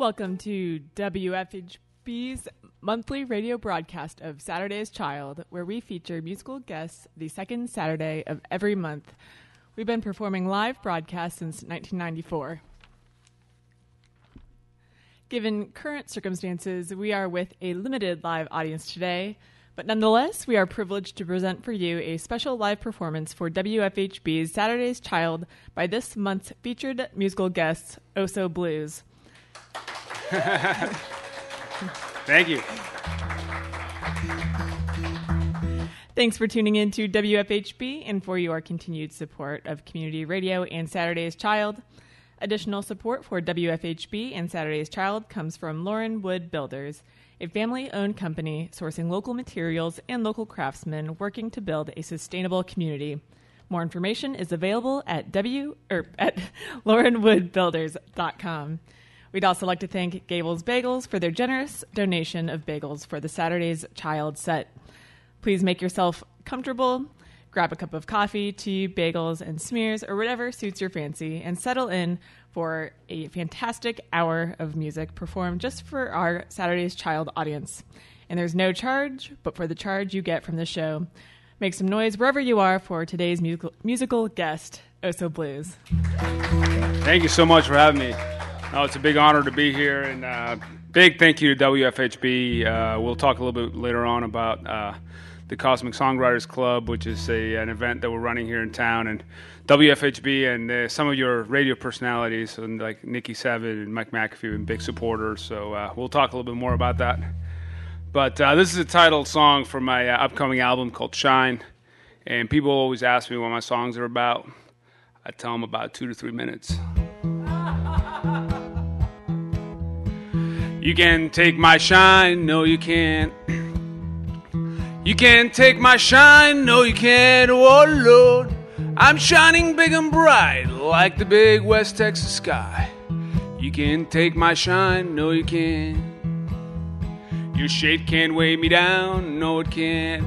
Welcome to WFHB's monthly radio broadcast of Saturday's Child, where we feature musical guests the second Saturday of every month. We've been performing live broadcasts since 1994. Given current circumstances, we are with a limited live audience today, but nonetheless, we are privileged to present for you a special live performance for WFHB's Saturday's Child by this month's featured musical guests, Oso Blues. Thank you. Thanks for tuning in to WFHB and for your continued support of community radio and Saturday's Child. Additional support for WFHB and Saturday's Child comes from Loren Wood Builders, a family owned company sourcing local materials and local craftsmen working to build a sustainable community. More information is available at w or at lorenwoodbuilders.com. We'd also like to thank Gables Bagels for their generous donation of bagels for the Saturday's Child set. Please make yourself comfortable, grab a cup of coffee, tea, bagels, and smears, or whatever suits your fancy, and settle in for a fantastic hour of music performed just for our Saturday's Child audience. And there's no charge, but for the charge you get from the show. Make some noise wherever you are for today's musical, musical guest, Oso Blues. Thank you so much for having me. Oh, it's a big honor to be here, and uh, big thank you to WFHB. Uh, we'll talk a little bit later on about uh, the Cosmic Songwriters Club, which is a, an event that we're running here in town, and WFHB and uh, some of your radio personalities, and like Nikki Savage and Mike McAfee, been big supporters. So uh, we'll talk a little bit more about that. But uh, this is a title song for my upcoming album called Shine, and people always ask me what my songs are about. I tell them about two to three minutes. You can take my shine, no, you can't. You can't take my shine, no, you can't. Oh, Lord, I'm shining big and bright like the big West Texas sky. You can take my shine, no, you can't. Your shade can't weigh me down, no, it can't.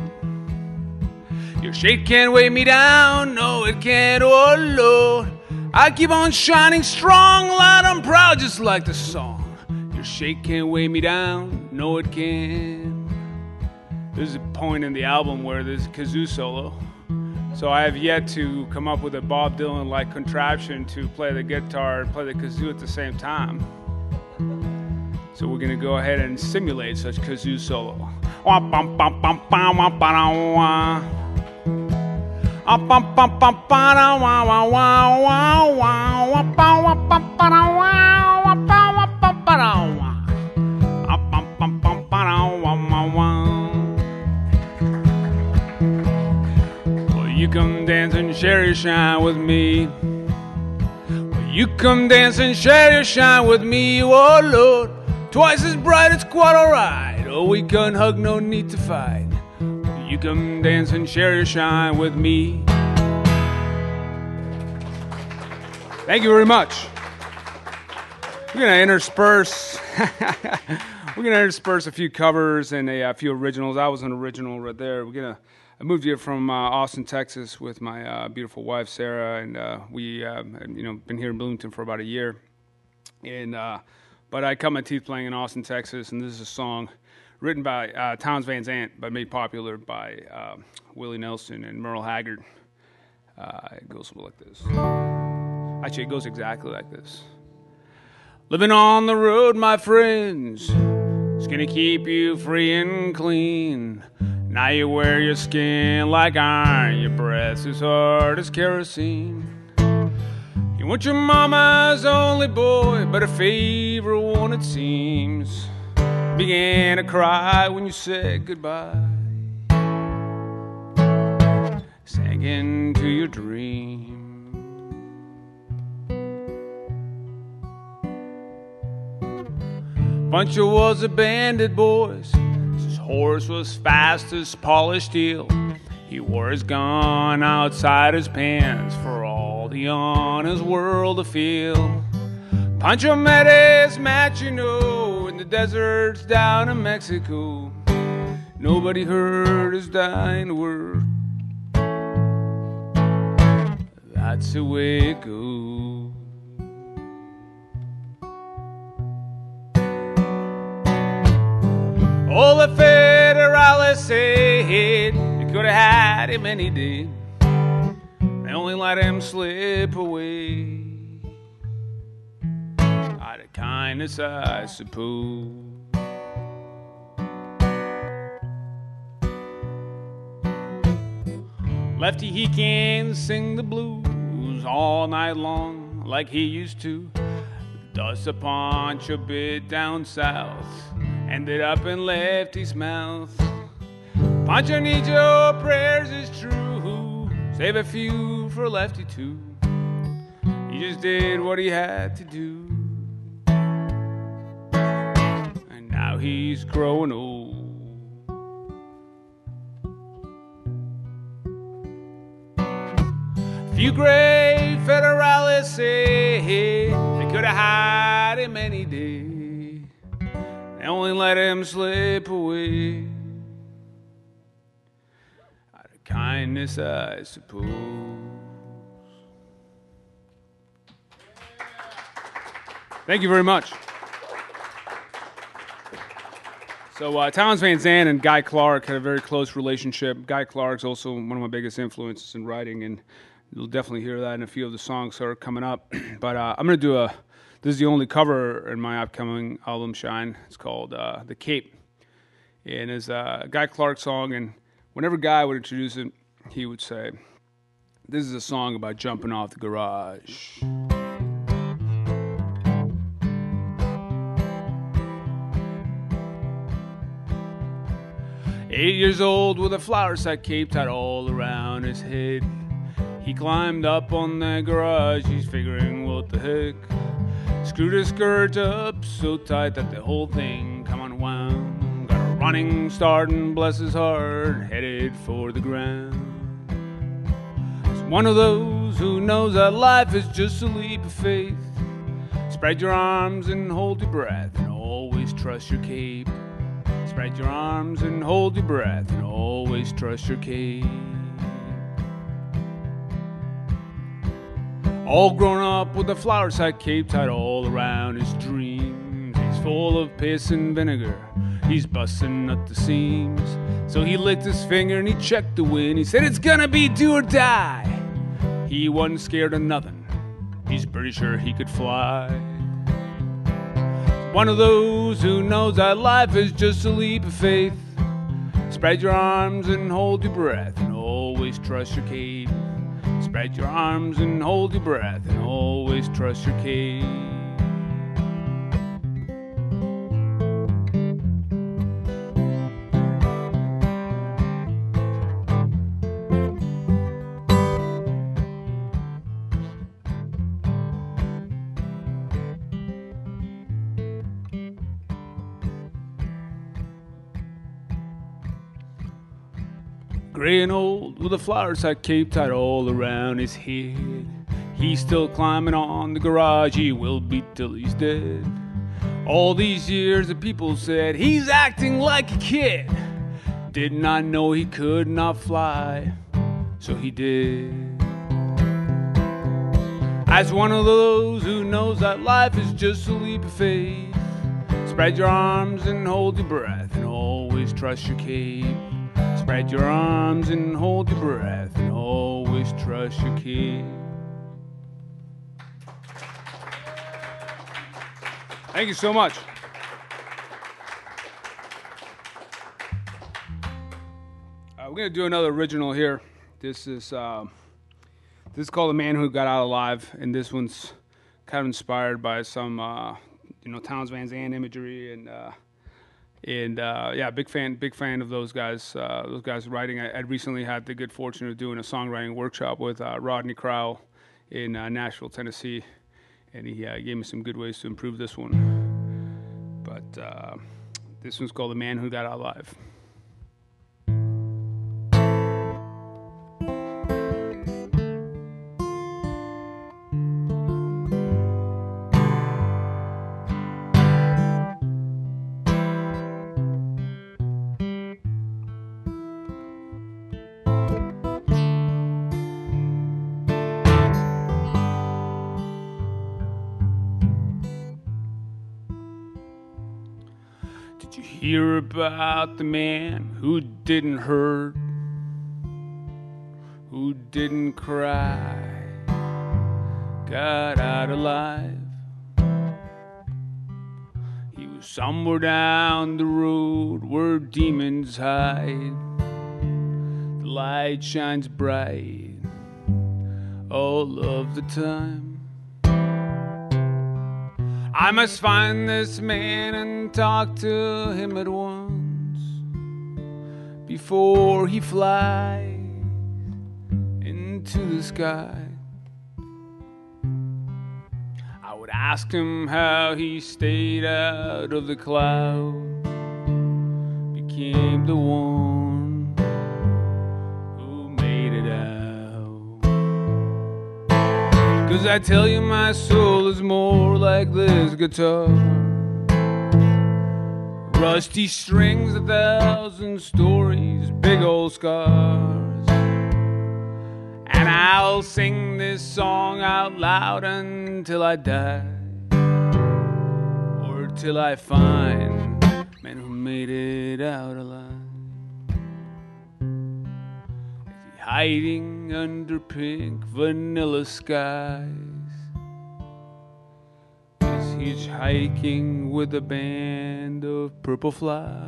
Your shade can't weigh me down, no, it can't. Oh, Lord, I keep on shining strong, loud and proud, just like the song. Your shake can't weigh me down. No, it can't. There's a point in the album where there's a kazoo solo. So I have yet to come up with a Bob Dylan like contraption to play the guitar and play the kazoo at the same time. So we're gonna go ahead and simulate such kazoo solo. You come dance and share your shine with me. Well, you come dance and share your shine with me, oh Lord. Twice as bright, it's quite alright. Oh, we can hug, no need to fight. Well, you come dance and share your shine with me. Thank you very much. We're going to intersperse. We're going to intersperse a few covers and a, a, few originals. I was an original right there. We're going to. I moved here from uh, Austin, Texas, with my uh, beautiful wife Sarah, and uh, we, um, you know, been here in Bloomington for about a year. And uh, but I cut my teeth playing in Austin, Texas, and this is a song written by uh, Townes Van Zandt, but made popular by um, Willie Nelson and Merle Haggard. Uh, it goes something like this. Actually, it goes exactly like this. Living on the road, my friends, is gonna keep you free and clean. Now you wear your skin like iron, your breath as hard as kerosene. You want your mama's only boy, but a favorite one, it seems. Began to cry when you said goodbye. Sank into your dream. Pancho was a bandit boys. Horse was fast as polished steel. He wore his gun outside his pants for all the honest world to feel. Pancho met his match, you know, in the deserts down in Mexico. Nobody heard his dying word. That's the way it goes. All the Federales said they could have had him any day. They only let him slip away. Out of kindness, I suppose. Lefty, he can sing the blues all night long like he used to. Dust a Pancho bit down south, ended up in Lefty's mouth. Pancho needs your prayers, is true. Save a few for Lefty too. He just did what he had to do. And now he's growing old. Few great Federales say they could have had him any day. Only let him slip away. Out of kindness, I suppose. Thank you very much. So uh, Townes Van Zandt and Guy Clark had a very close relationship. Guy Clark's also one of my biggest influences in writing, and you'll definitely hear that in a few of the songs that are coming up. but uh, I'm going to do a. This is the only cover in my upcoming album, Shine. It's called uh, "The Cape," and it's a Guy Clark song. And whenever Guy would introduce it, he would say, "This is a song about jumping off the garage." Eight years old with a flower sack cape tied all around his head. He climbed up on the garage, he's figuring what the heck. Screwed his skirt up so tight that the whole thing come unwound. Got a running start and bless his heart, headed for the ground. It's one of those who knows that life is just a leap of faith. Spread your arms and hold your breath, and always trust your cape. Spread your arms and hold your breath, and always trust your cape. All grown up with a flower sack cape tied all around his dreams. He's full of piss and vinegar. He's busting at the seams. So he licked his finger and he checked the wind. He said, It's gonna be do or die. He wasn't scared of nothing. He's pretty sure he could fly. One of those who knows that life is just a leap of faith. Spread your arms and hold your breath, and always trust your cape. Spread your arms and hold your breath, and always trust your cape. And old, oh, with a flower sack cape tied all around his head. He's still climbing on the garage, he will be till he's dead. All these years, the people said he's acting like a kid. Did not know he could not fly, so he did. As one of those who knows that life is just a leap of faith, spread your arms and hold your breath, and always trust your cape. Spread your arms and hold your breath, and always trust your cape. Thank you so much. Uh, we're gonna do another original here. This is uh, this is called "The Man Who Got Out Alive," and this one's kind of inspired by some uh, you know Townes Van Zandt imagery and uh, and uh, yeah, big fan, big fan of those guys. Uh, those guys writing. I, I recently had the good fortune of doing a songwriting workshop with uh, Rodney Crowell in uh, Nashville, Tennessee, and he uh, gave me some good ways to improve this one. But uh, this one's called "The Man Who Got Out Alive." About the man who didn't hurt? Who didn't cry? Got out alive. He was somewhere down the road where demons hide. The light shines bright all of the time. I must find this man and talk to him at once before he flies into the sky. I would ask him how he stayed out of the cloud, became the one who made it out. Cause I tell you, my soul is more like this guitar. Rusty strings, a thousand stories, big old scars. And I'll sing this song out loud until I die. Or till I find men who made it out alive. Is he hiding under pink vanilla skies? Is he hiking with a band of purple flies?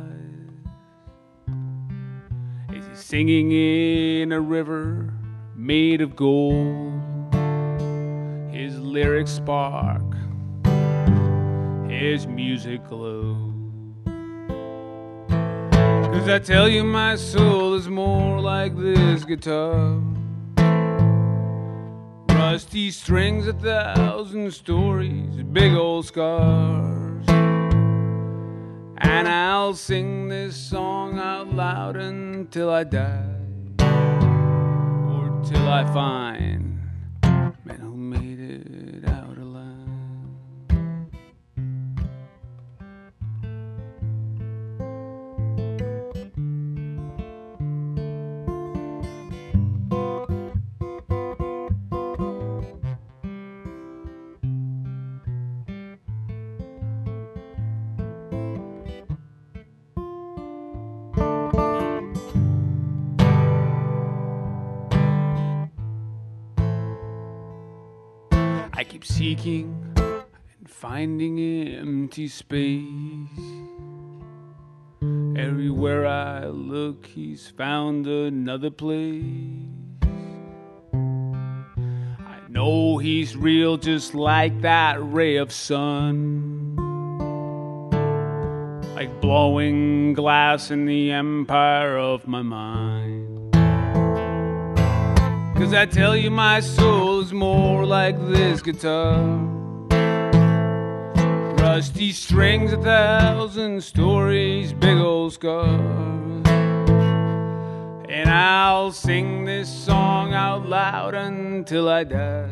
Is he singing in a river made of gold? His lyrics spark, his music glows. Cause I tell you, my soul is more like this guitar. Rusty strings, a thousand stories, big old scars. And I'll sing this song out loud until I die. Or till I find I keep seeking and finding empty space. Everywhere I look, he's found another place. I know he's real, just like that ray of sun. Like blowing glass in the empire of my mind. Cause I tell you, my soul is more like this guitar. Rusty strings, a thousand stories, big old scars. And I'll sing this song out loud until I die.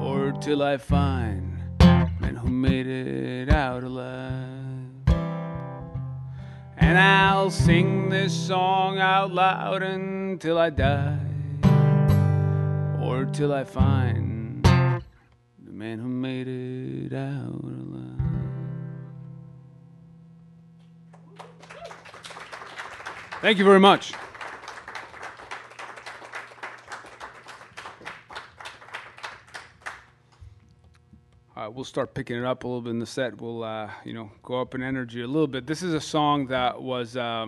Or till I find men who made it out alive. And I'll sing this song out loud until I die. Or till I find the man who made it out alive. Thank you very much. Right, we'll start picking it up a little bit in the set. We'll, uh, you know, go up in energy a little bit. This is a song that was uh,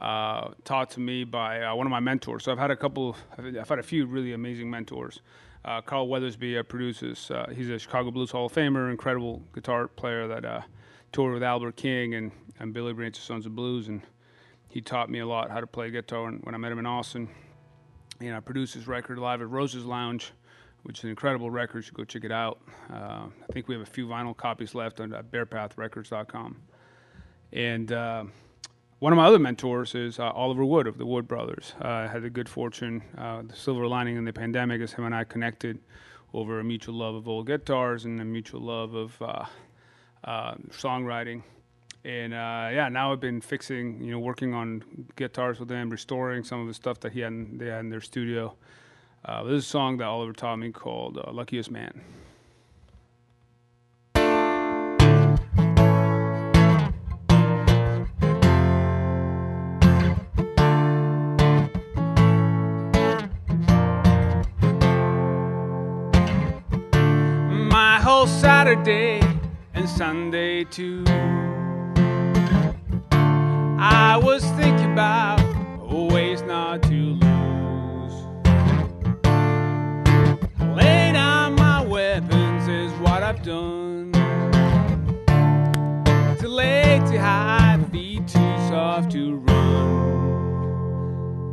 uh, taught to me by uh, one of my mentors. So I've had a couple, I've had a few really amazing mentors. Uh, Carl Weathersby uh, produces. Uh, he's a Chicago Blues Hall of Famer, incredible guitar player that uh, toured with Albert King and, and Billy Branch of Sons of Blues. And he taught me a lot how to play guitar when, when I met him in Austin. And I produced his record live at Rose's Lounge which is an incredible record. You should go check it out. Uh, I think we have a few vinyl copies left on uh, bearpathrecords.com. And uh, one of my other mentors is uh, Oliver Wood of the Wood Brothers. Uh, I had the good fortune, uh, the silver lining in the pandemic is him and I connected over a mutual love of old guitars and a mutual love of songwriting. And yeah, now I've been fixing, you know, working on guitars with them, restoring some of the stuff that he had, they had in their studio. Uh, is a song that Oliver taught me called uh, Luckiest Man. My whole Saturday and Sunday too. I was thinking about done. Too late to hide, feet too soft to run.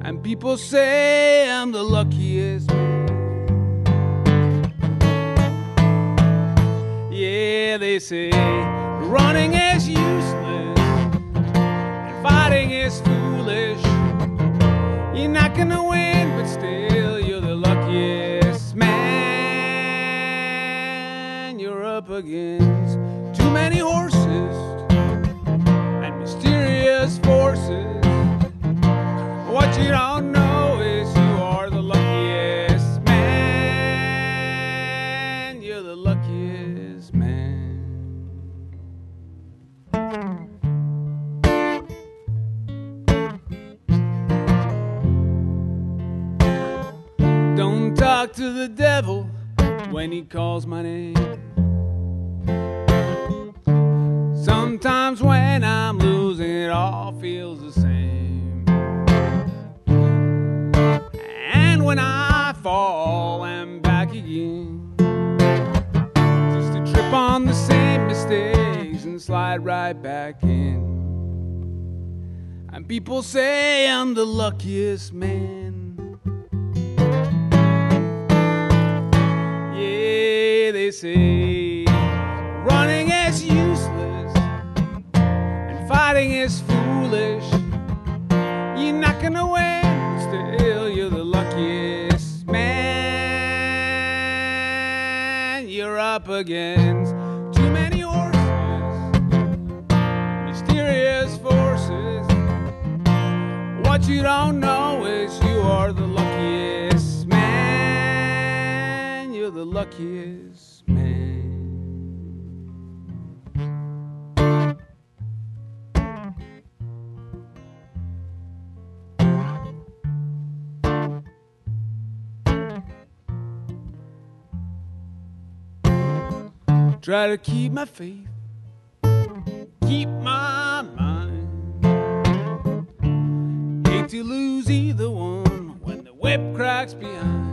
And people say I'm the luckiest. Yeah, they say running is useless and fighting is foolish. You're not gonna win, but still Against too many horses and mysterious forces. What you don't know is you are the luckiest man. You're the luckiest man. Don't talk to the devil when he calls my name. Slide right back in. And people say I'm the luckiest man. Yeah, they say running is useless and fighting is foolish. You're not gonna win, still you're the luckiest man. You're up against you don't know is you are the luckiest man. You're the luckiest man. Try to keep my faith, keep whip cracks behind.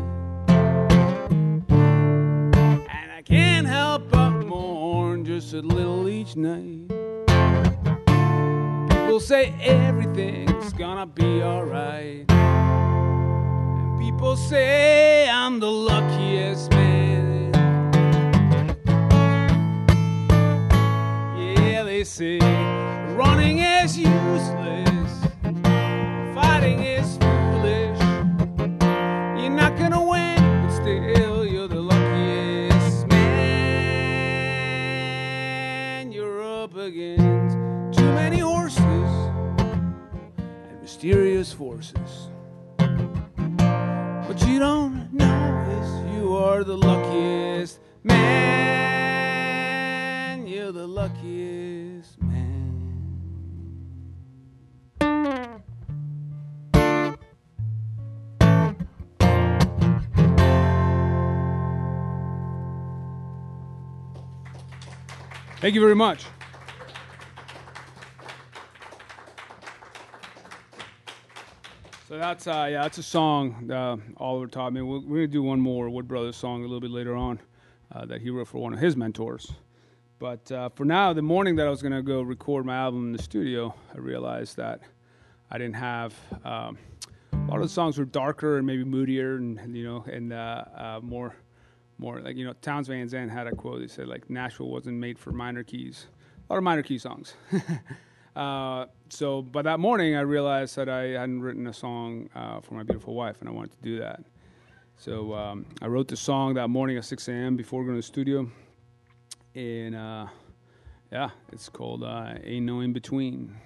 And I can't help but mourn just a little each night. People say everything's gonna be alright. And people say I'm the luckiest man. Yeah, they say running is useless, Too many horses and mysterious forces. What you don't know is you are the luckiest man. You're the luckiest man. Thank you very much. That's uh, yeah, that's a song uh, Oliver taught me. We're, we're gonna do one more Wood Brothers song a little bit later on uh, that he wrote for one of his mentors. But uh, for now, the morning that I was gonna go record my album in the studio, I realized that I didn't have um, a lot of the songs were darker and maybe moodier, and you know, and uh, uh, more, more like you know, Townes Van Zandt had a quote. He said like Nashville wasn't made for minor keys. A lot of minor key songs. Uh, so by that morning, I realized that I hadn't written a song uh, for my beautiful wife, and I wanted to do that. So um, I wrote the song that morning at 6 a.m. before going to the studio, and uh, yeah, it's called uh, "Ain't No In Between."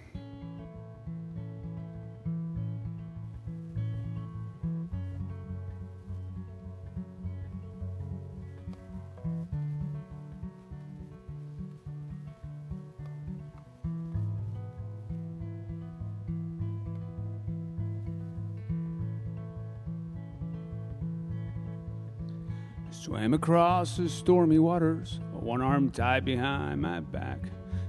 Swam across the stormy waters one arm tied behind my back.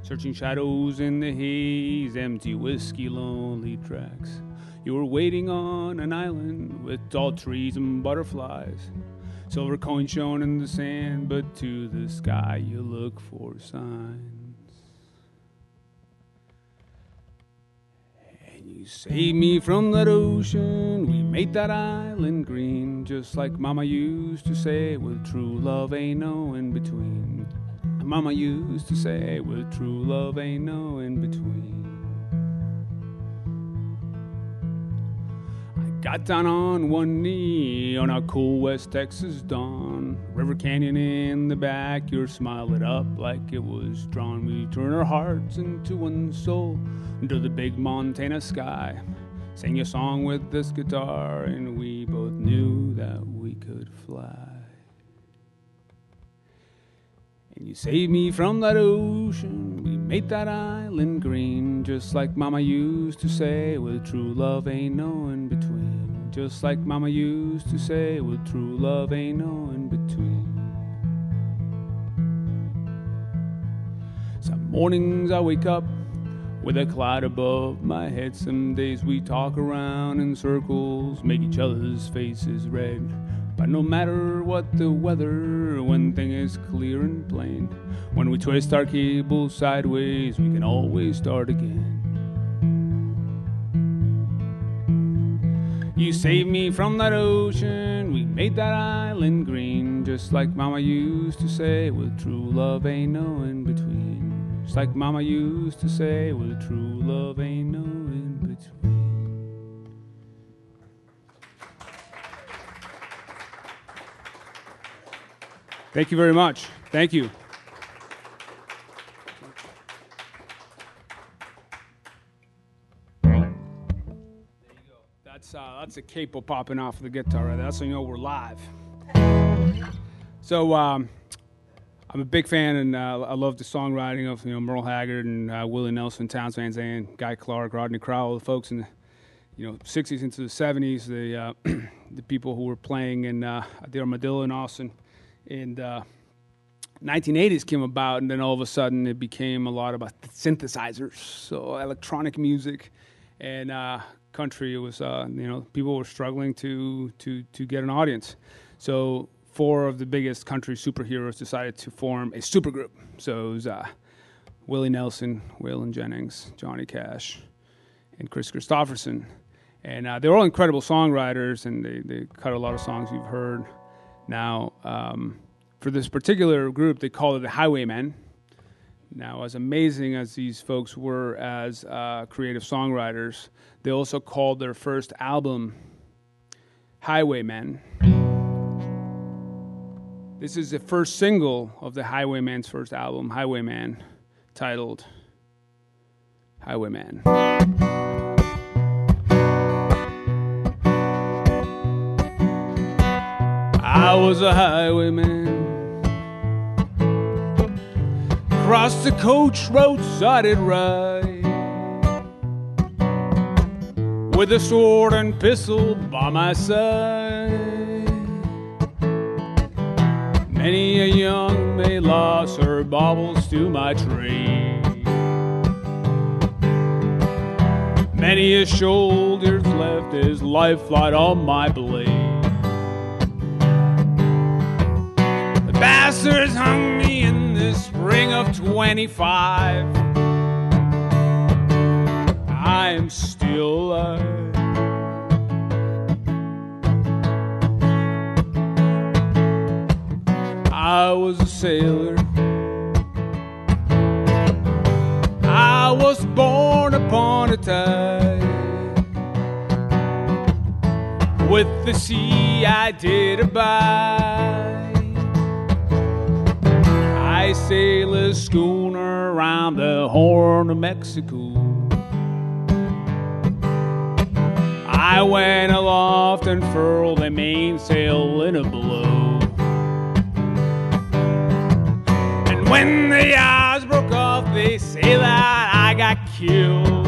Searching shadows in the haze, empty whiskey, lonely tracks. You were waiting on an island with tall trees and butterflies. Silver coins shone in the sand, but to the sky you look for signs. You saved me from that ocean, we made that island green, just like Mama used to say, with true love ain't no in between. Mama used to say, with true love ain't no in between. Got down on one knee on a cool West Texas dawn. River Canyon in the back, your smile lit up like it was drawn. We turned our hearts into one soul under the big Montana sky. Sang a song with this guitar, and we both knew that we could fly. And you saved me from that ocean. We made that island green, just like Mama used to say, with true love ain't no in between. Just like Mama used to say, with true love ain't no in between. Some mornings I wake up with a cloud above my head. Some days we talk around in circles, make each other's faces red. But no matter what the weather, one thing is clear and plain. When we twist our cable sideways, we can always start again. You saved me from that ocean, we made that island green, just like Mama used to say, with true love ain't no in between. Just like Mama used to say, with true love ain't no in between. Thank you very much. Thank you. That's a capo popping off of the guitar right there. That's so you know we're live. So um, I'm a big fan, and uh, I love the songwriting of you know Merle Haggard and uh, Willie Nelson, Townes Van Zandt, Guy Clark, Rodney Crowell, the folks in the you know 60s into the 70s, the uh, the people who were playing in uh, the Armadillo in Austin, and 1980s uh, came about, and then all of a sudden it became a lot about synthesizers, so electronic music, and uh, country. It was uh, you know people were struggling to to to get an audience, so four of the biggest country superheroes decided to form a supergroup. So it was uh, Willie Nelson, Waylon Jennings, Johnny Cash, and Kris Kristofferson. and uh, they were all incredible songwriters, and they they cut a lot of songs you've heard. Now, um, for this particular group, they called it the Highwaymen. Now, as amazing as these folks were as uh, creative songwriters, they also called their first album Highwaymen. This is the first single of the Highwaymen's first album, Highwayman, titled Highwayman. I was a highwayman Across the coach roadside it ride. With a sword and pistol by my side. Many a young may lost her baubles to my tree Many a shoulder's left his life light on my blade. The bastards hung me the spring of 25. I am still alive. I was a sailor. I was born upon a tide. With the sea I did abide. Sail a schooner around the Horn of Mexico. I went aloft and furled a mainsail in a blow. And when the yards broke off, they say that I got killed.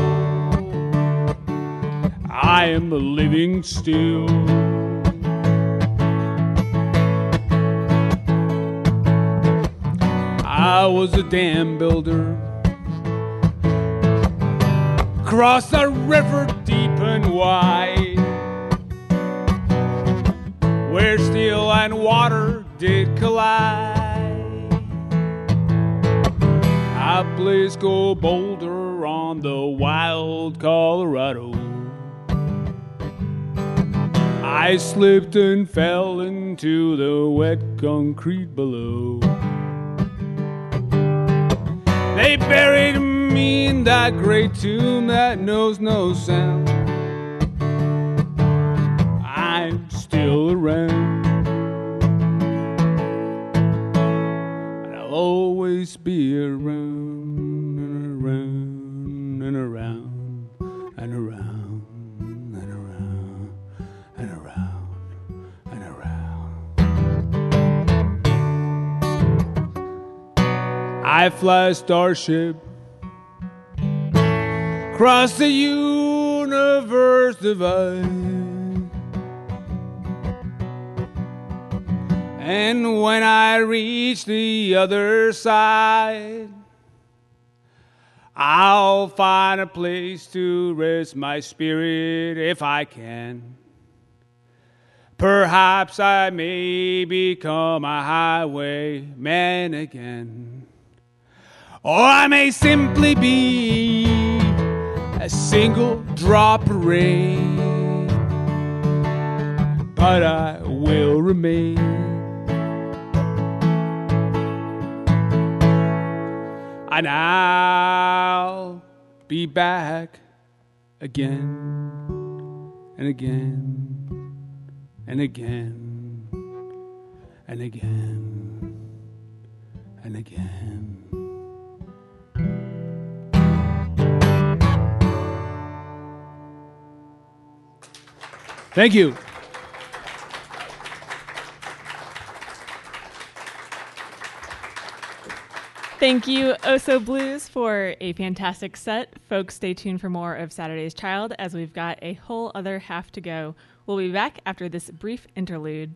I am living still. I was a dam builder. Across a river deep and wide, where steel and water did collide. I placed gold boulder on the wild Colorado. I slipped and fell into the wet concrete below. They buried me in that great tomb that knows no sound. I'm still around. And I'll always be around I fly a starship across the universe divide. And when I reach the other side, I'll find a place to rest my spirit if I can. Perhaps I may become a highwayman again. Or I may simply be a single drop of rain. But I will remain. And I'll be back again and again and again and again and again. Thank you. Thank you, Oso Blues, for a fantastic set. Folks, stay tuned for more of Saturday's Child as we've got a whole other half to go. We'll be back after this brief interlude.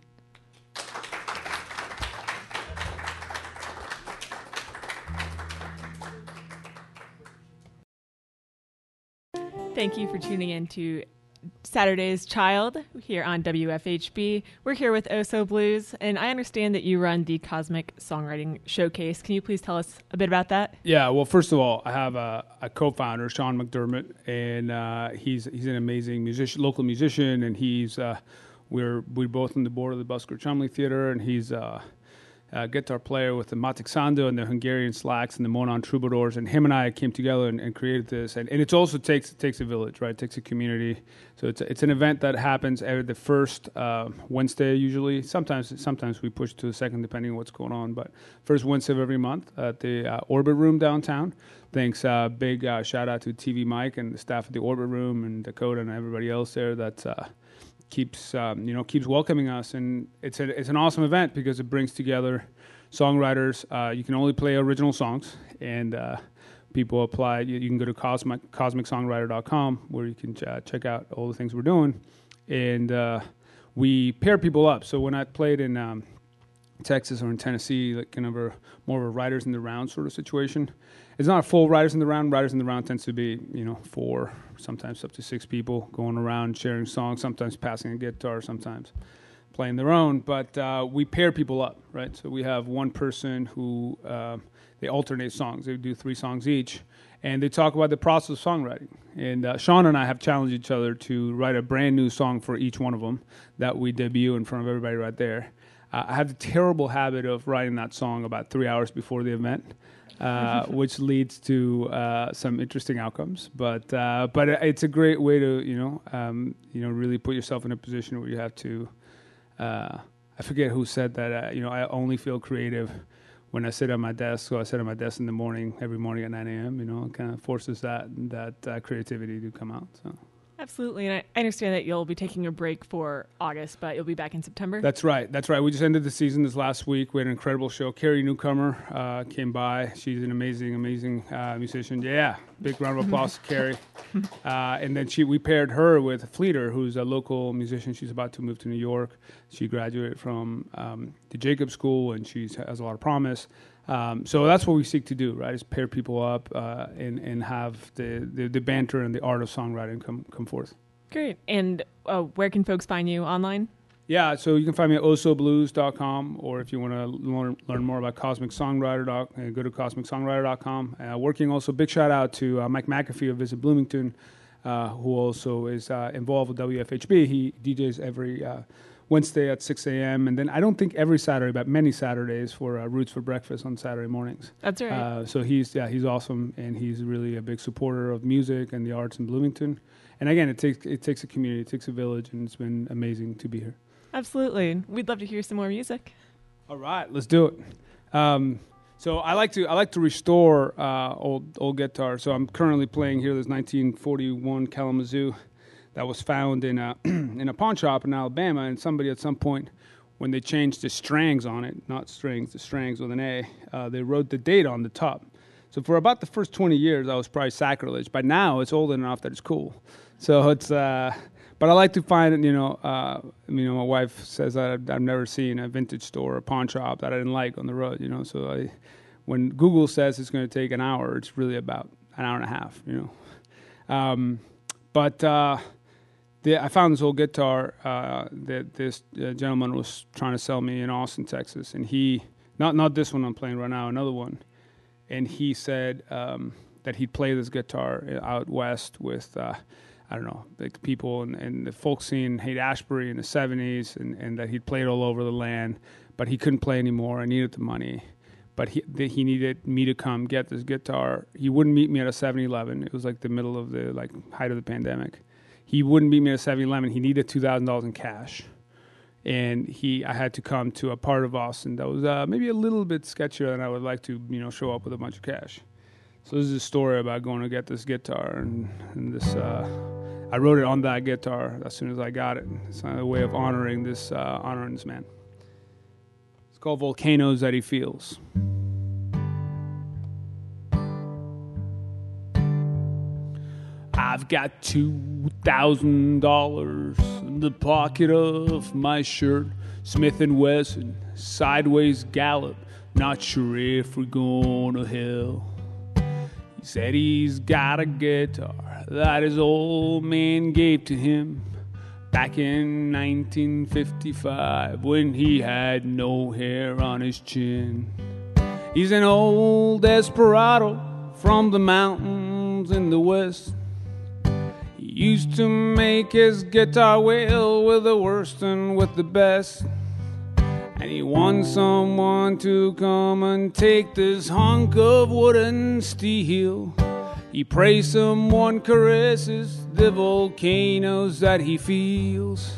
Thank you for tuning in to Saturday's Child here on WFHB. We're here with Oso Blues, and I understand that you run the Cosmic Songwriting Showcase. Can you please tell us a bit about that? Yeah, well, first of all, I have a, a co-founder, Sean McDermott, and uh, he's he's an amazing musician, local musician, and he's uh, we're we're both on the board of the Buskirk Chumley Theater, and he's uh, uh, guitar player with the Matic Sando and the Hungarian Slacks and the Monon Troubadours, and him and I came together and, and created this. And, and it also takes takes a village, right? It takes a community. So it's it's an event that happens every the first uh, Wednesday usually. Sometimes sometimes we push to the second depending on what's going on, but first Wednesday of every month at the uh, Orbit Room downtown. Thanks, uh, big uh, shout out to TV Mike and the staff at the Orbit Room and Dakota and everybody else there that uh, keeps um, you know keeps welcoming us, and it's a, it's an awesome event because it brings together songwriters. Uh, you can only play original songs, and uh, people apply. You, you, can go to cosmic, cosmicsongwriter.com where you can ch- check out all the things we're doing, and uh, we pair people up. So when I played in um, Texas or in Tennessee, like kind of a more of a writers in the round sort of situation. It's not a full writers in the round. Writers in the round tends to be, you know, four, sometimes up to six people going around sharing songs, sometimes passing a guitar, sometimes playing their own. But uh, we pair people up, right? So we have one person who uh, they alternate songs. They do three songs each, and they talk about the process of songwriting. And uh, Sean and I have challenged each other to write a brand new song for each one of them that we debut in front of everybody right there. Uh, I have the terrible habit of writing that song about three hours before the event. Uh, which leads to uh, some interesting outcomes. But uh, but it's a great way to you know um, you know really put yourself in a position where you have to. Uh, I forget who said that. Uh, you know, I only feel creative when I sit at my desk. So I sit at my desk in the morning every morning at 9 a.m. You know, it kind of forces that that uh, creativity to come out. So. Absolutely, and I understand that you'll be taking a break for August, but you'll be back in September. That's right. That's right. We just ended the season this last week. We had an incredible show. Carrie Newcomer uh, came by. She's an amazing, amazing uh, musician. Yeah, big round of applause to Carrie. Uh, and then she, we paired her with Fleeter, who's a local musician. She's about to move to New York. She graduated from um, the Jacobs School, and she has a lot of promise. Um, so that's what we seek to do, right? Is pair people up uh, and and have the, the, the banter and the art of songwriting come come forth. Great. And uh, where can folks find you online? Yeah, so you can find me at osoblues.com, or if you want to learn, learn more about Cosmic Songwriter, doc, uh, go to cosmicsongwriter.com. Uh, working also, big shout out to uh, Mike McAfee of Visit Bloomington, uh, who also is uh, involved with WFHB. He DJs every uh, Wednesday at 6 a.m. And then I don't think every Saturday, but many Saturdays for Roots for Breakfast on Saturday mornings. That's right. so he's yeah he's awesome, and he's really a big supporter of music and the arts in Bloomington. And again, it takes it takes a community, it takes a village, and it's been amazing to be here. Absolutely. We'd love to hear some more music. All right, let's do it. Um, so I like to I like to restore uh, old old guitar. So I'm currently playing here this 1941 Kalamazoo that was found in a in a pawn shop in Alabama, and somebody at some point when they changed the strings on it, not strings, the strings with an A, uh, they wrote the date on the top. So for about the first 20 years, I was probably sacrilege. But now it's old enough that it's cool. So it's uh, but I like to find, you know, uh, you know, my wife says that I've, I've, never seen a vintage store or pawn shop that I didn't like on the road, you know. So I, when Google says it's going to take an hour, it's really about an hour and a half, you know. Um, but uh, the, I found this old guitar uh, that this uh, gentleman was trying to sell me in Austin, Texas, and he not not this one I'm playing right now, another one, and he said um, that he'd play this guitar out west with uh, I don't know, like people in, in the folk scene Haight Ashbury in the 70s and, and that he'd played all over the land, but he couldn't play anymore. I needed the money. But he, he needed me to come get this guitar. He wouldn't meet me at a 7 Eleven. It was like the middle of the like height of the pandemic. He wouldn't meet me at 7 Eleven. He needed $2,000 in cash. And he, I had to come to a part of Austin that was uh, maybe a little bit sketchier than I would like to, you know, show up with a bunch of cash. So this is a story about going to get this guitar and, and this. Uh, I wrote it on that guitar as soon as I got it. It's a way of honoring this uh, honoring this man. It's called Volcanoes That He Feels. I've got two thousand dollars in the pocket of my shirt. Smith and Wesson, sideways gallop. Not sure if we're going to hell. He said he's got a guitar that his old man gave to him back in 1955 when he had no hair on his chin. He's an old desperado from the mountains in the west. Used to make his guitar well with the worst and with the best. And he wants someone to come and take this hunk of wood and steel. He prays someone caresses the volcanoes that he feels.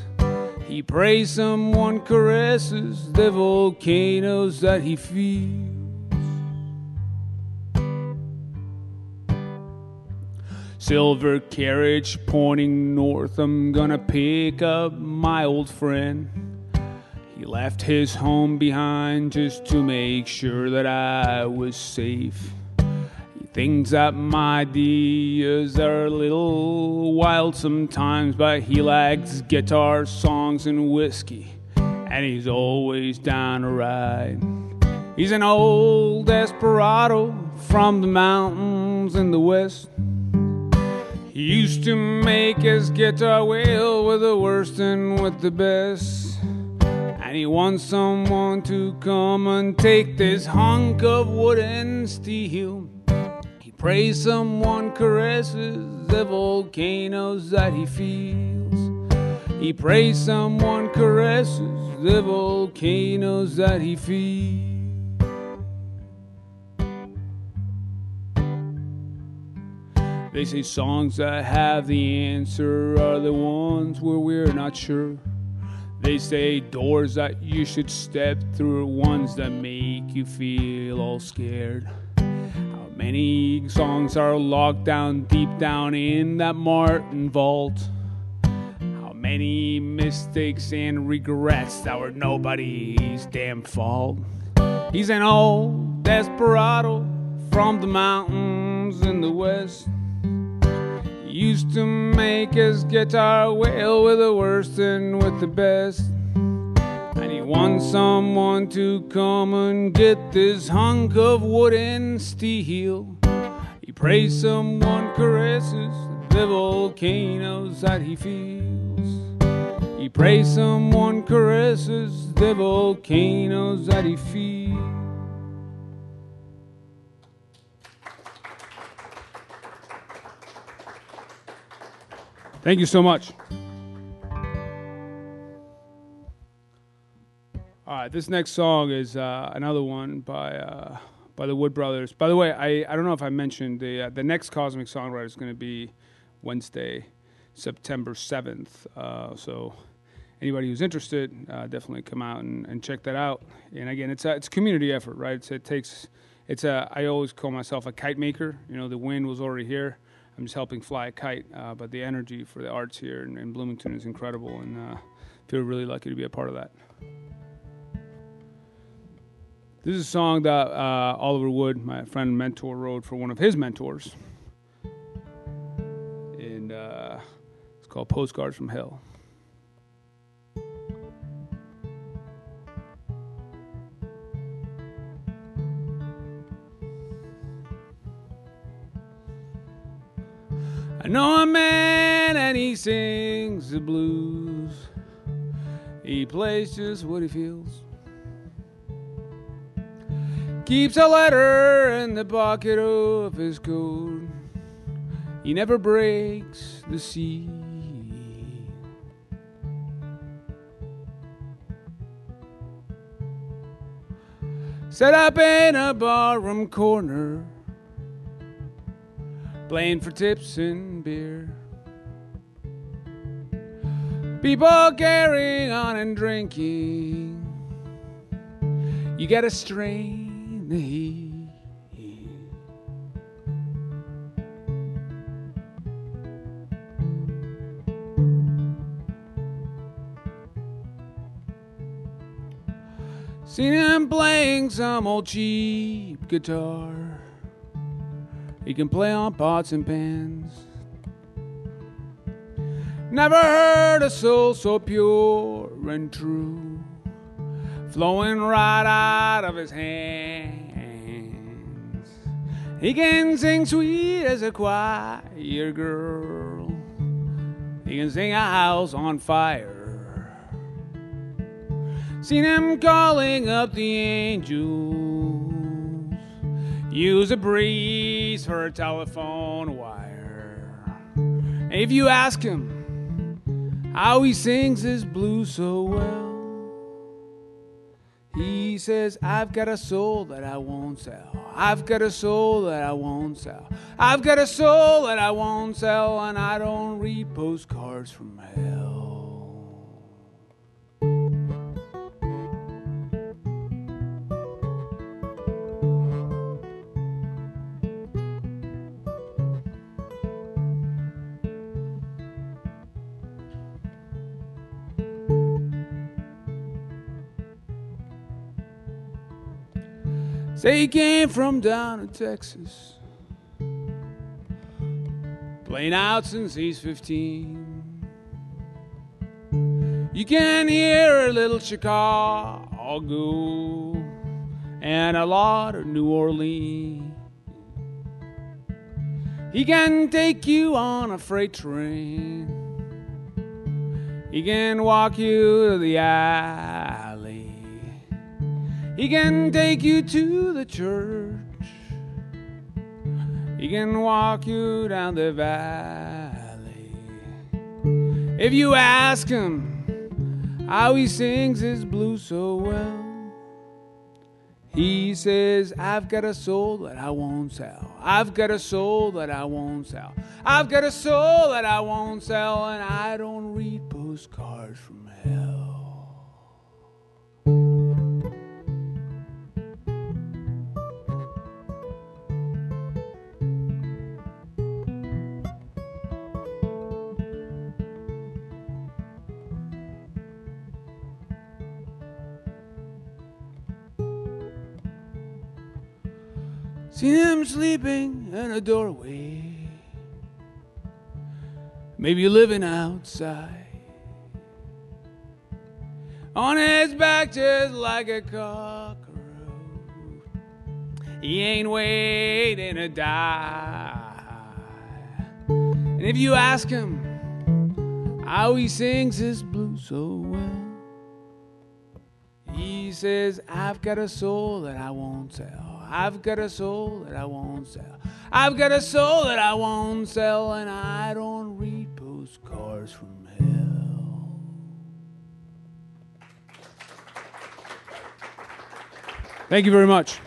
He prays someone caresses the volcanoes that he feels. Silver carriage pointing north, I'm gonna pick up my old friend. He left his home behind just to make sure that I was safe. He thinks that my ideas are a little wild sometimes, but he likes guitar songs and whiskey, and he's always down to ride. He's an old desperado from the mountains in the west. He used to make his guitar well with the worst and with the best. And he wants someone to come and take this hunk of wood and steel. He prays someone caresses the volcanoes that he feels. He prays someone caresses the volcanoes that he feels. They say songs that have the answer are the ones where we're not sure. They say doors that you should step through are ones that make you feel all scared. How many songs are locked down deep down in that Martin vault? How many mistakes and regrets that were nobody's damn fault? He's an old desperado from the mountains in the west used to make his guitar wail with the worst and with the best. And he wants someone to come and get this hunk of wood and steel. He prays someone caresses the volcanoes that he feels. He prays someone caresses the volcanoes that he feels. Thank you so much. All right, this next song is uh, another one by uh, by the Wood Brothers. By the way, I, I don't know if I mentioned the uh, the next Cosmic Songwriter is going to be Wednesday, September seventh. Uh, so anybody who's interested, uh, definitely come out and, and check that out. And again, it's a it's a community effort, right? It's, it takes it's a I always call myself a kite maker. You know, the wind was already here. I'm just helping fly a kite, uh, but the energy for the arts here in, in Bloomington is incredible, and uh, feel really lucky to be a part of that. This is a song that uh, Oliver Wood, my friend and mentor, wrote for one of his mentors, and uh, it's called "Postcards from Hell." Know a man and he sings the blues. He plays just what he feels. Keeps a letter in the pocket of his coat. He never breaks the sea. Set up in a barroom corner playing for tips and beer. People carrying on and drinking. You gotta strain the heat. Seen him playing some old cheap guitar. He can play on pots and pans. Never heard a soul so pure and true, flowing right out of his hands. He can sing sweet as a choir girl. He can sing a house on fire. Seen him calling up the angels. Use a breeze for a telephone wire. And if you ask him how he sings his blues so well, he says, I've got a soul that I won't sell. I've got a soul that I won't sell. I've got a soul that I won't sell, and I don't read postcards from hell. Say he came from down in Texas. Playing out since he's 15. You can hear a little Chicago and a lot of New Orleans. He can take you on a freight train. He can walk you to the alley. He can take you to the church. He can walk you down the valley. If you ask him how he sings his blues so well, he says, I've got a soul that I won't sell. I've got a soul that I won't sell. I've got a soul that I won't sell, and I don't read postcards from hell. Seen him sleeping in a doorway. Maybe living outside. on his back just like a cockroach. He ain't waiting to die. And if you ask him how he sings his blues so well, he says, I've got a soul that I won't sell. I've got a soul that I won't sell. I've got a soul that I won't sell, and I don't read postcards from hell. Thank you very much.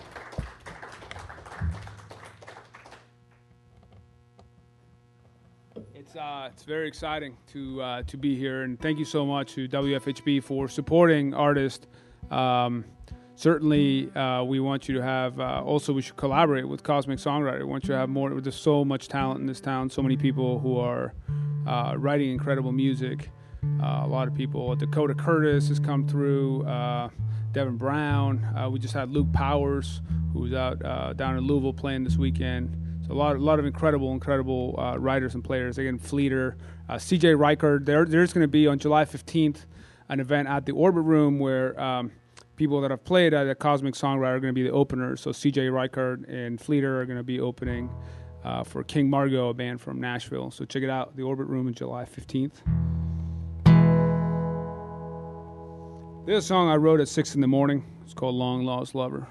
It's uh, it's very exciting to uh, to be here, and thank you so much to WFHB for supporting artists. Um, certainly, uh, we want you to have. Uh, also, we should collaborate with Cosmic Songwriter. We want you to have more. There's so much talent in this town. So many people who are uh, writing incredible music. Uh, a lot of people. Dakota Curtis has come through. Uh, Devin Brown. Uh, we just had Luke Powers, who's out down in Louisville playing this weekend. So a lot, a lot of incredible, incredible writers and players. Again, Fleeter, C.J. Reichard. There, there's going to be on July 15th an event at the Orbit Room where um, people that have played at the Cosmic Songwriter are going to be the openers. So C.J. Reichard and Fleeter are going to be opening uh, for King Margot, a band from Nashville. So check it out, the Orbit Room on July 15th. This song I wrote at six in the morning. It's called Long Lost Lover.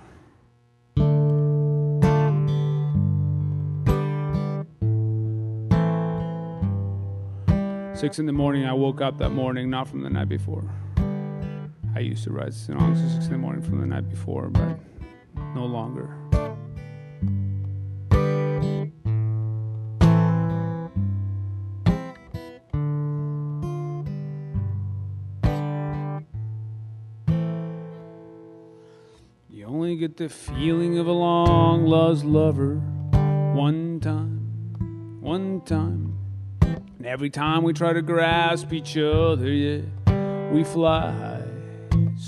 Six in the morning, I woke up that morning, not from the night before. I used to write songs at six in the morning from the night before, but no longer. You only get the feeling of a long lost lover one time, one time. And every time we try to grasp each other, yeah, we fly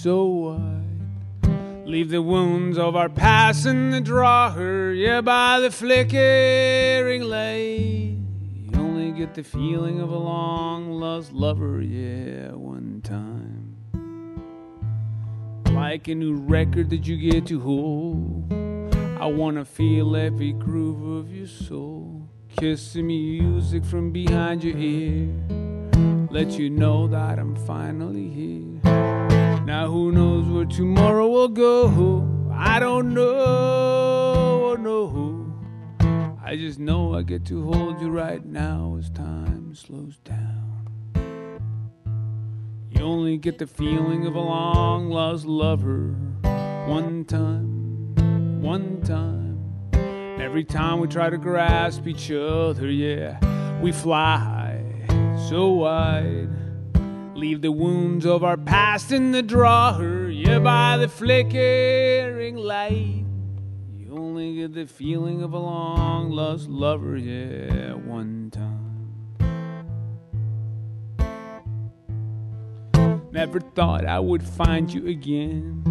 so wide. Leave the wounds of our past in the drawer, yeah, by the flickering light. You only get the feeling of a long lost lover, yeah, one time. Like a new record that you get to hold. I wanna feel every groove of your soul. Kiss the music from behind your ear. Let you know that I'm finally here. Now who knows where tomorrow will go? I don't know, no. I just know I get to hold you right now as time slows down. You only get the feeling of a long lost lover one time, one time. Every time we try to grasp each other, yeah, we fly so wide. Leave the wounds of our past in the drawer, yeah, by the flickering light. You only get the feeling of a long lost lover, yeah, one time. Never thought I would find you again.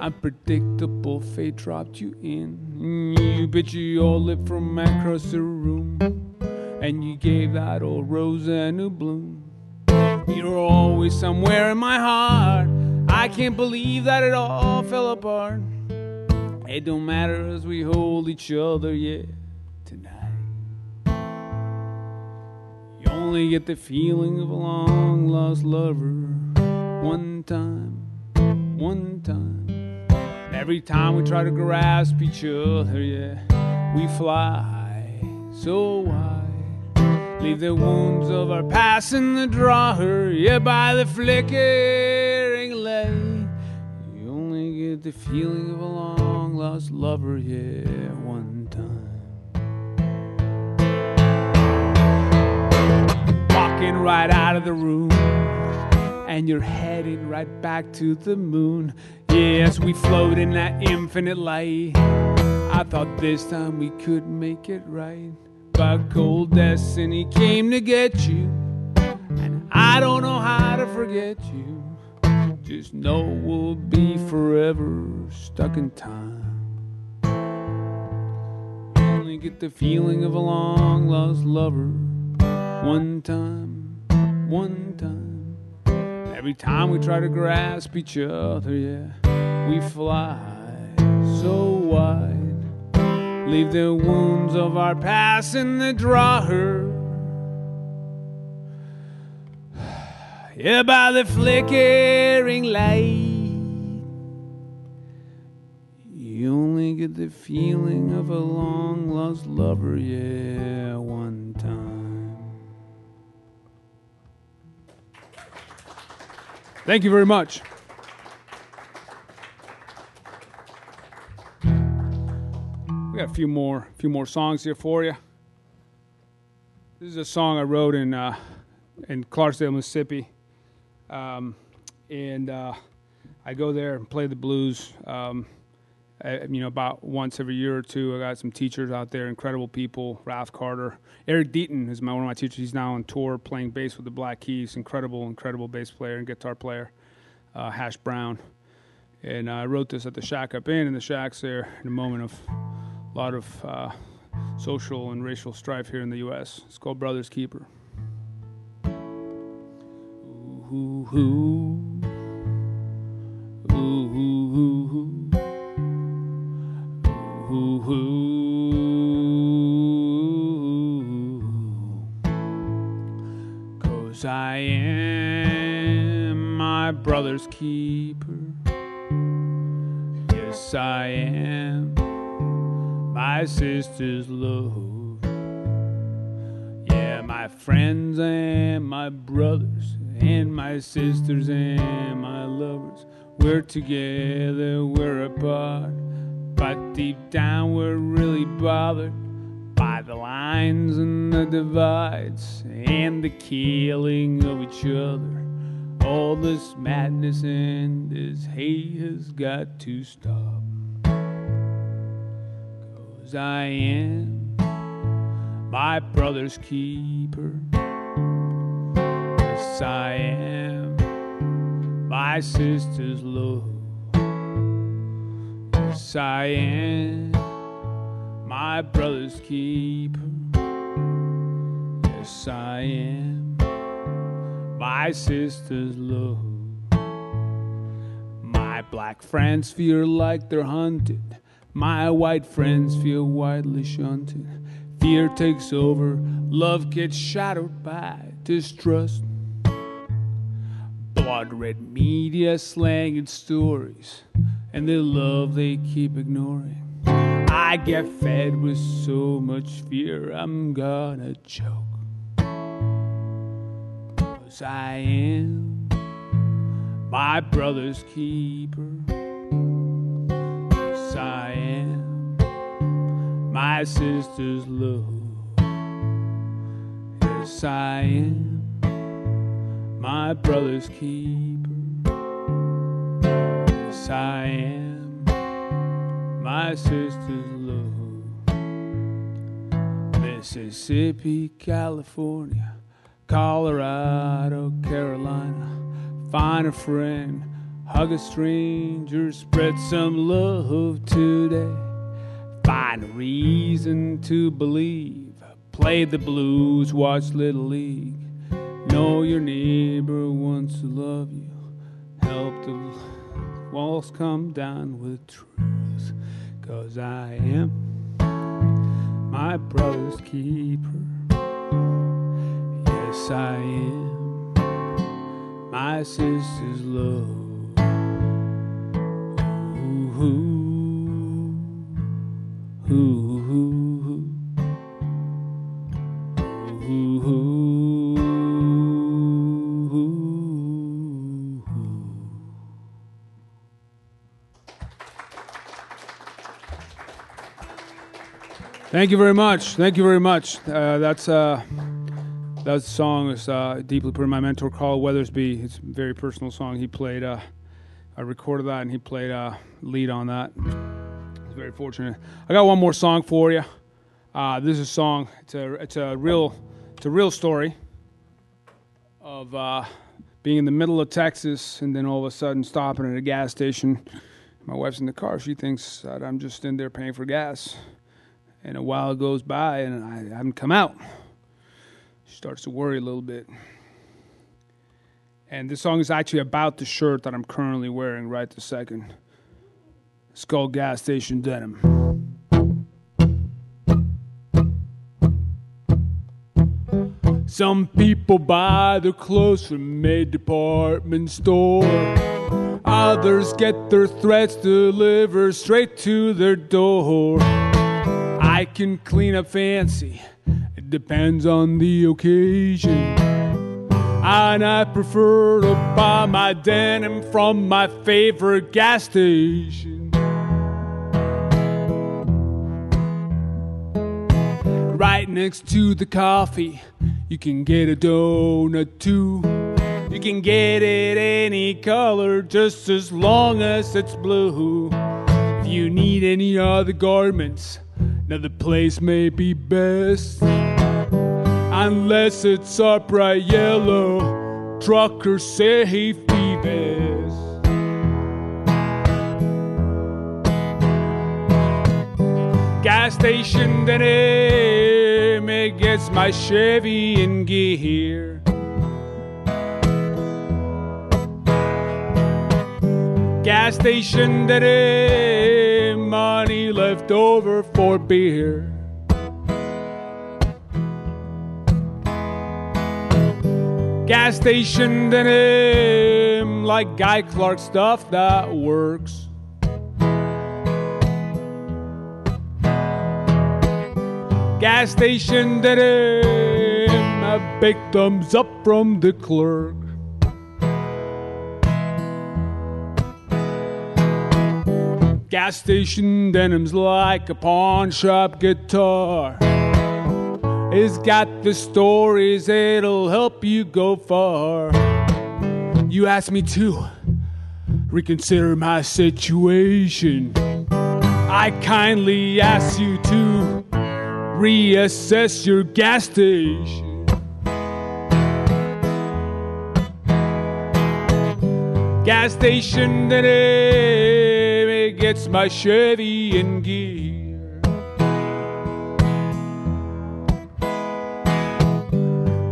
Unpredictable fate dropped you in. You bet your lip from across the room. And you gave that old rose a new bloom. You're always somewhere in my heart. I can't believe that it all fell apart. It don't matter as we hold each other, yeah, tonight. You only get the feeling of a long lost lover one time, one time. And every time we try to grasp each other, yeah, we fly so wide. Leave the wounds of our past in the drawer, yeah, by the flickering light. You only get the feeling of a long lost lover, yeah, one time. Walking right out of the room, and you're heading right back to the moon. Yes, we float in that infinite light. I thought this time we could make it right. But cold destiny came to get you. And I don't know how to forget you. Just know we'll be forever stuck in time. You only get the feeling of a long lost lover. One time, one time. Every time we try to grasp each other, yeah, we fly so wide. Leave the wounds of our past in the drawer. Yeah, by the flickering light, you only get the feeling of a long lost lover, yeah, one time. Thank you very much. We got a few more, few more songs here for you. This is a song I wrote in uh, in Clarksdale, Mississippi, um, and uh, I go there and play the blues. Um, I, you know, about once every year or two. I got some teachers out there, incredible people. Ralph Carter, Eric Deaton is my one of my teachers. He's now on tour playing bass with the Black Keys. Incredible, incredible bass player and guitar player. Uh, Hash Brown, and I wrote this at the Shack Up Inn, in the Shack's there in a moment of lot of uh, social and racial strife here in the U.S. It's called Brothers Keeper. Ooh, ooh, ooh. Ooh, ooh, ooh. Ooh, Cause I am my brother's keeper. Yes, I am my sister's love. Yeah, my friends and my brothers, and my sisters and my lovers. We're together, we're apart. But deep down, we're really bothered by the lines and the divides and the killing of each other. All this madness and this hate has got to stop. Cause I am my brother's keeper. Yes, I am my sister's love. Yes, I am my brother's keeper. Yes, I am my sister's love. My black friends feel like they're hunted. My white friends feel widely shunted. Fear takes over, love gets shadowed by distrust. Blood red media slanging stories, and the love they keep ignoring. I get fed with so much fear, I'm gonna choke. Cause I am my brother's keeper. I am my sister's love. Yes, I am my brother's keeper. Yes, I am my sister's love. Mississippi, California, Colorado, Carolina. Find a friend, hug a stranger, spread some love today. Find a reason to believe. Play the blues, watch Little League. Know your neighbor wants to love you. Help the walls come down with truth. Cause I am my brother's keeper. Yes, I am my sister's love. Thank you very much. Thank you very much. Uh, that's uh, that song is uh, deeply put in my mentor Carl Weathersby. It's a very personal song. He played. I recorded that, and he played uh, lead on that. I very fortunate. I got one more song for you. Uh, this is a song. It's a it's a real it's a real story of uh, being in the middle of Texas and then all of a sudden stopping at a gas station. My wife's in the car. She thinks that I'm just in there paying for gas. And a while goes by and I haven't come out. She starts to worry a little bit. And this song is actually about the shirt that I'm currently wearing right this second. It's called Gas Station Denim. Some people buy their clothes from a department store. Others get their threats delivered straight to their door. I can clean up fancy, it depends on the occasion. And I prefer to buy my denim from my favorite gas station. Right next to the coffee, you can get a donut too. You can get it any color just as long as it's blue. If you need any other garments, another place may be best. Unless it's upright yellow, trucker safety vest. Gas station denim, it gets my Chevy in gear. Gas station denim, money left over for beer. Gas station denim, like Guy Clark stuff that works. Gas station denim, a big thumbs up from the clerk. Gas station denim's like a pawn shop guitar. It's got the stories that'll help you go far. You asked me to reconsider my situation. I kindly ask you to reassess your gas station. Gas station that it gets my Chevy in gear.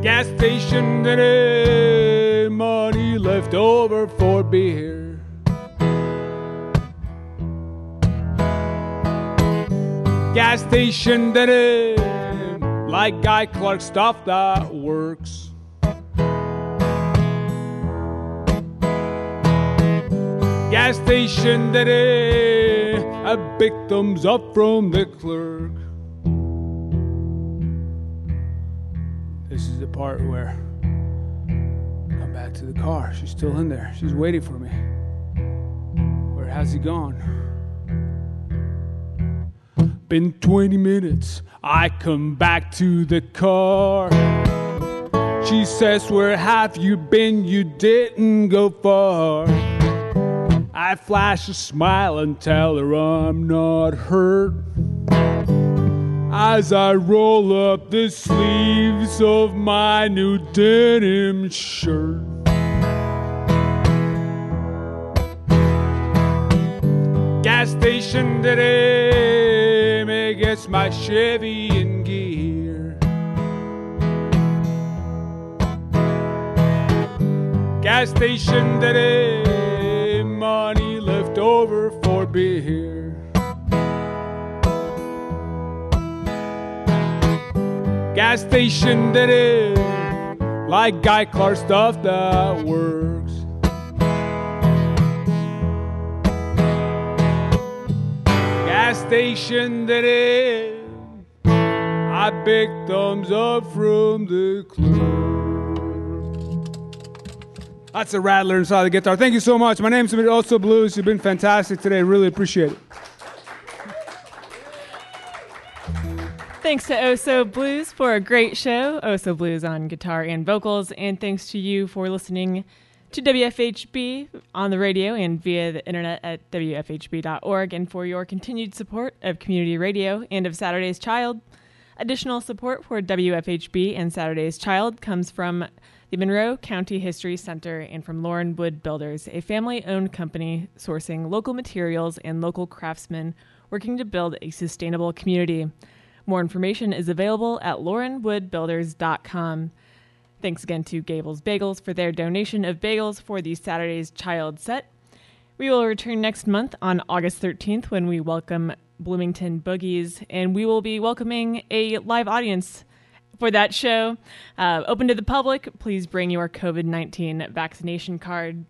Gas station it money left over for beer. Gas station that like Guy Clark stuff that works. Gas station that a thumbs up from the clerk. This is the part where I come back to the car. She's still in there. She's waiting for me. Where has he gone? Been 20 minutes. I come back to the car. She says, Where have you been? You didn't go far. I flash a smile and tell her I'm not hurt. As I roll up the sleeves of my new denim shirt. Gas station today, it gets my Chevy in gear. Gas station today, money left over for beer. Gas station denim, like Guy Clark stuff that works. gas station that is I big thumbs up from the club. That's a rattler inside the guitar. Thank you so much. My name's Oso Blues. You've been fantastic today. Really appreciate it. Thanks to Oso Blues for a great show. Oso Blues on guitar and vocals. And thanks to you for listening to WFHB on the radio and via the internet at WFHB.org and for your continued support of community radio and of Saturday's Child. Additional support for WFHB and Saturday's Child comes from the Monroe County History Center and from Loren Wood Builders, a family owned company sourcing local materials and local craftsmen working to build a sustainable community. More information is available at lorenwoodbuilders.com. Thanks again to Gables Bagels for their donation of bagels for the Saturday's Child set. We will return next month on August 13th when we welcome Bloomington Boogies, and we will be welcoming a live audience for that show. Uh, open to the public. Please bring your COVID 19 vaccination card.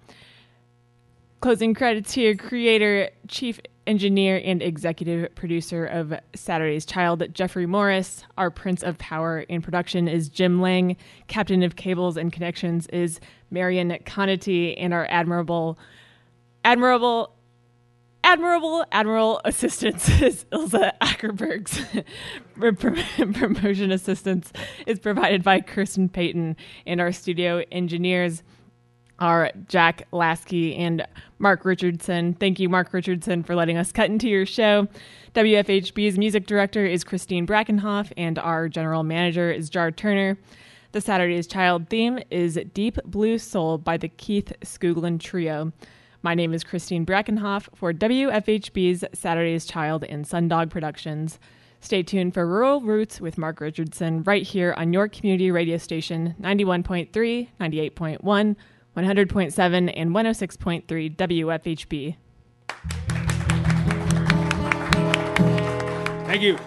Closing credits here creator, chief engineer, and executive producer of Saturday's Child, Jeffrey Morris. Our Prince of Power in production is Jim Lang. Captain of Cables and Connections is Marion Conity, and our admirable, admirable, admirable admiral assistance is Ilza Ackerbergs. Promotion assistance is provided by Kirsten Payton, and our studio engineers are Jack Lasky and Mark Richardson. Thank you, Mark Richardson, for letting us cut into your show. WFHB's music director is Christine Brackenhoff, and our general manager is Jar Turner. The Saturday's Child theme is Deep Blue Soul by the Keith Skoglund Trio. My name is Christine Brackenhoff for WFHB's Saturday's Child and Sundog Productions. Stay tuned for Rural Roots with Mark Richardson right here on your community radio station 91.3, 98.1, 100.7 and 106.3 WFHB. Thank you.